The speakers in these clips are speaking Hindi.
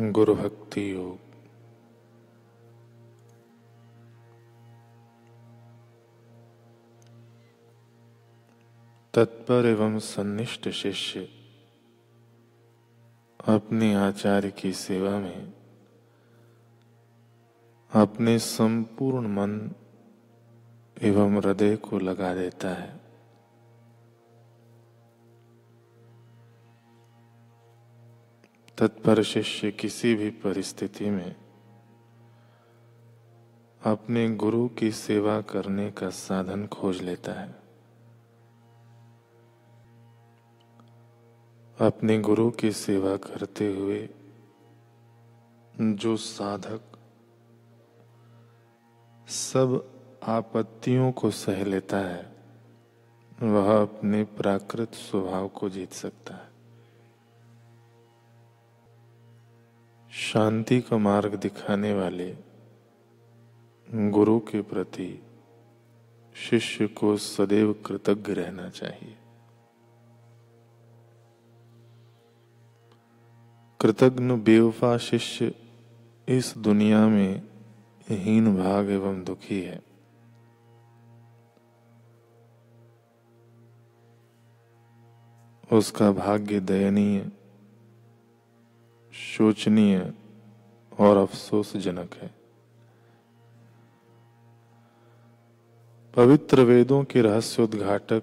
गुरु भक्ति योग। तत्पर एवं सन्निष्ठ शिष्य अपने आचार्य की सेवा में अपने संपूर्ण मन एवं हृदय को लगा देता है। तत्पर शिष्य किसी भी परिस्थिति में अपने गुरु की सेवा करने का साधन खोज लेता है। अपने गुरु की सेवा करते हुए जो साधक सब आपत्तियों को सह लेता है, वह अपने प्राकृत स्वभाव को जीत सकता है। शांति का मार्ग दिखाने वाले गुरु के प्रति शिष्य को सदैव कृतज्ञ रहना चाहिए। कृतज्ञ बेवफा शिष्य इस दुनिया में हीन भाग एवं दुखी है। उसका भाग्य दयनीय शोचनीय और अफसोसजनक है। पवित्र वेदों के रहस्योद्घाटक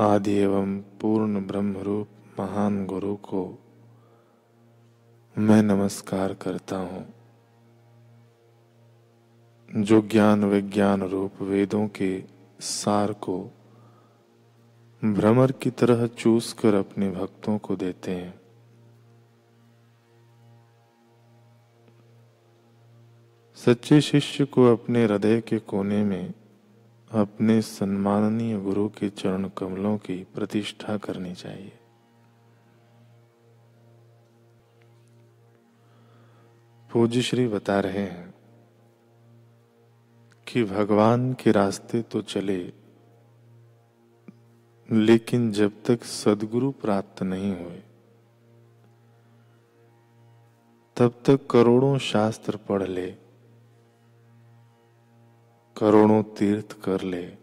आदि एवं पूर्ण ब्रह्म रूप महान गुरु को मैं नमस्कार करता हूँ। जो ज्ञान विज्ञान रूप वेदों के सार को भ्रमर की तरह चूस कर अपने भक्तों को देते हैं। सच्चे शिष्य को अपने हृदय के कोने में, अपने सम्माननीय गुरु के चरण कमलों की प्रतिष्ठा करनी चाहिए। पूज्य श्री बता रहे हैं कि भगवान के रास्ते तो चले, लेकिन जब तक सदगुरु प्राप्त नहीं हुए, तब तक करोड़ों शास्त्र पढ़ ले करोड़ों तीर्थ कर ले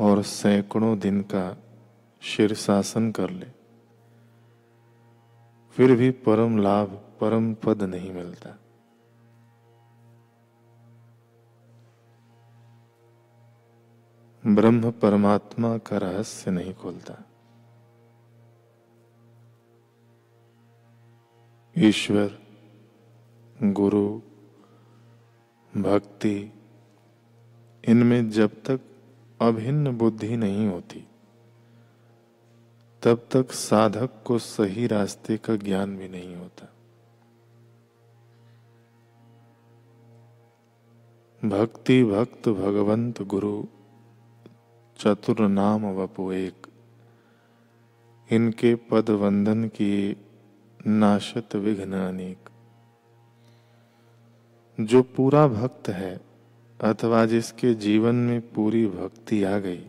और सैकड़ों दिन का शीर्षासन कर ले। फिर भी परम लाभ, परम पद नहीं मिलता। ब्रह्म परमात्मा का रहस्य नहीं खोलता। ईश्वर, गुरु, भक्ति इनमें जब तक अभिन्न बुद्धि नहीं होती, तब तक साधक को सही रास्ते का ज्ञान भी नहीं होता। भक्ति भक्त भगवंत गुरु, चतुर नाम वपु एक। इनके पद वंदन की नाशत विघ्न अनेक। जो पूरा भक्त है अथवा जिसके जीवन में पूरी भक्ति आ गई,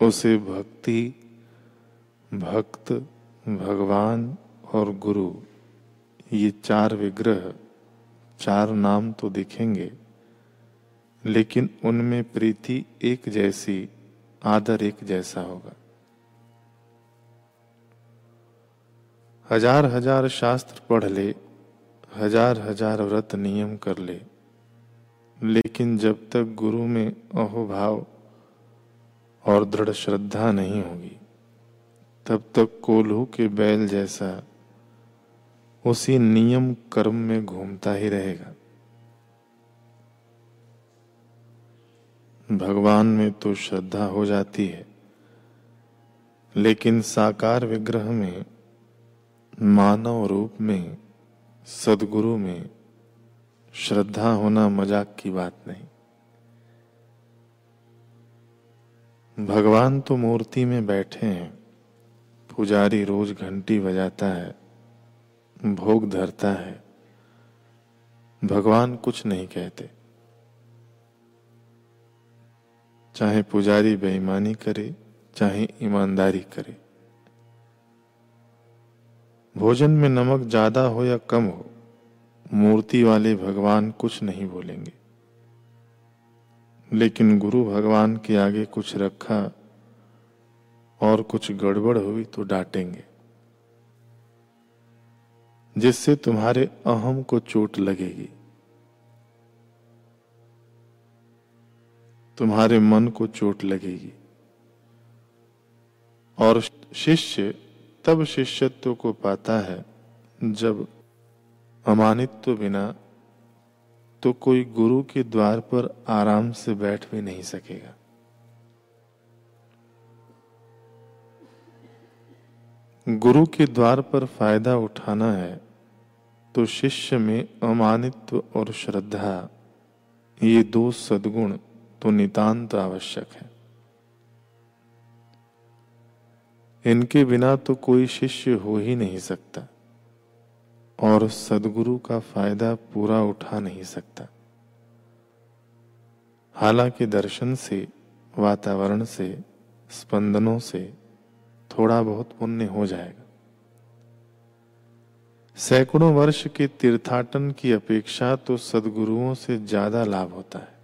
उसे भक्ति, भक्त, भगवान और गुरु, ये चार विग्रह, चार नाम तो दिखेंगे, लेकिन उनमें प्रीति एक जैसी, आदर एक जैसा होगा। हज़ार हज़ार शास्त्र पढ़ ले हज़ार हज़ार व्रत नियम कर ले। लेकिन जब तक गुरु में अहोभाव और दृढ़ श्रद्धा नहीं होगी, तब तक कोल्हू के बैल जैसा उसी नियम कर्म में घूमता ही रहेगा। भगवान में तो श्रद्धा हो जाती है, लेकिन साकार विग्रह में, मानव रूप में सदगुरु में श्रद्धा होना मज़ाक की बात नहीं। भगवान तो मूर्ति में बैठे हैं, पुजारी रोज घंटी बजाता है, भोग धरता है। भगवान कुछ नहीं कहते। चाहे पुजारी बेईमानी करे, चाहे ईमानदारी करे। भोजन में नमक ज़्यादा हो या कम हो, मूर्ति वाले भगवान कुछ नहीं बोलेंगे। लेकिन गुरु भगवान के आगे कुछ रखा और कुछ गड़बड़ हुई तो डांटेंगे, जिससे तुम्हारे अहम को चोट लगेगी। तुम्हारे मन को चोट लगेगी। और शिष्य तब शिष्यत्व को पाता है, जब अमानित्व बिना तो कोई गुरु के द्वार पर आराम से बैठ भी नहीं सकेगा। गुरु के द्वार पर फ़ायदा उठाना है तो शिष्य में अमानित्व और श्रद्धा, ये दो सद्गुण तो नितांत आवश्यक है। इनके बिना तो कोई शिष्य हो ही नहीं सकता, और सदगुरु का फ़ायदा पूरा उठा नहीं सकता। हालाँकि दर्शन से, वातावरण से, स्पंदनों से थोड़ा बहुत पुण्य हो जाएगा। सैकड़ों वर्ष के तीर्थाटन की अपेक्षा तो सदगुरुओं से ज़्यादा लाभ होता है।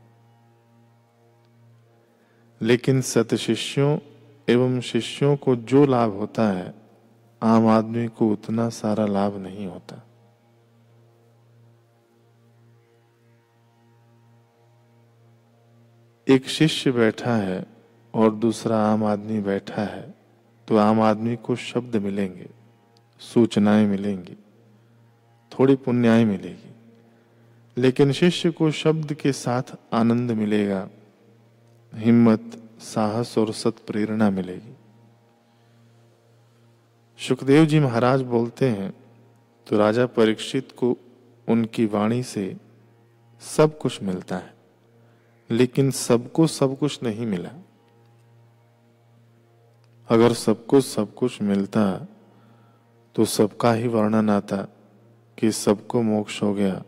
लेकिन सत शिष्यों एवं शिष्यों को जो लाभ होता है, आम आदमी को उतना सारा लाभ नहीं होता। एक शिष्य बैठा है और दूसरा आम आदमी बैठा है तो आम आदमी को शब्द मिलेंगे, सूचनाएँ मिलेंगी, थोड़ी पुण्याएँ मिलेगी। लेकिन शिष्य को शब्द के साथ आनंद मिलेगा, हिम्मत साहस और सत प्रेरणा मिलेगी। सुखदेव जी महाराज बोलते हैं तो राजा परीक्षित को उनकी वाणी से सब कुछ मिलता है, लेकिन सबको सब कुछ नहीं मिला। अगर सबको सब कुछ मिलता तो सबका ही वर्णन आता कि सबको मोक्ष हो गया,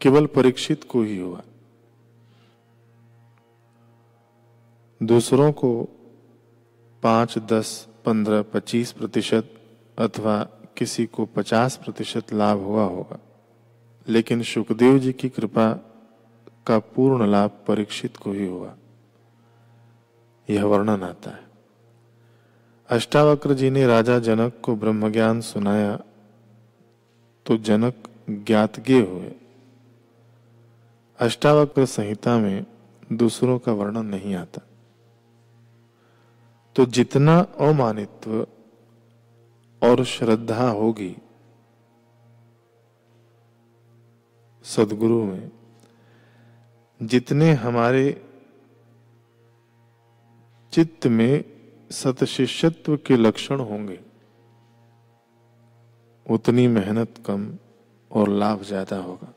केवल परीक्षित को ही हुआ। दूसरों को पाँच, दस, पंद्रह, पच्चीस प्रतिशत अथवा किसी को पचास प्रतिशत लाभ हुआ होगा। लेकिन सुखदेव जी की कृपा का पूर्ण लाभ परीक्षित को ही हुआ। यह वर्णन आता है। अष्टावक्र जी ने राजा जनक को ब्रह्म ज्ञान सुनाया तो जनक ज्ञातगे हुए। अष्टावक्र संहिता में दूसरों का वर्णन नहीं आता। तो जितना अमानित्व और श्रद्धा होगी सदगुरु में, जितने हमारे चित्त में सतशिष्यत्व के लक्षण होंगे, उतनी मेहनत कम और लाभ ज़्यादा होगा।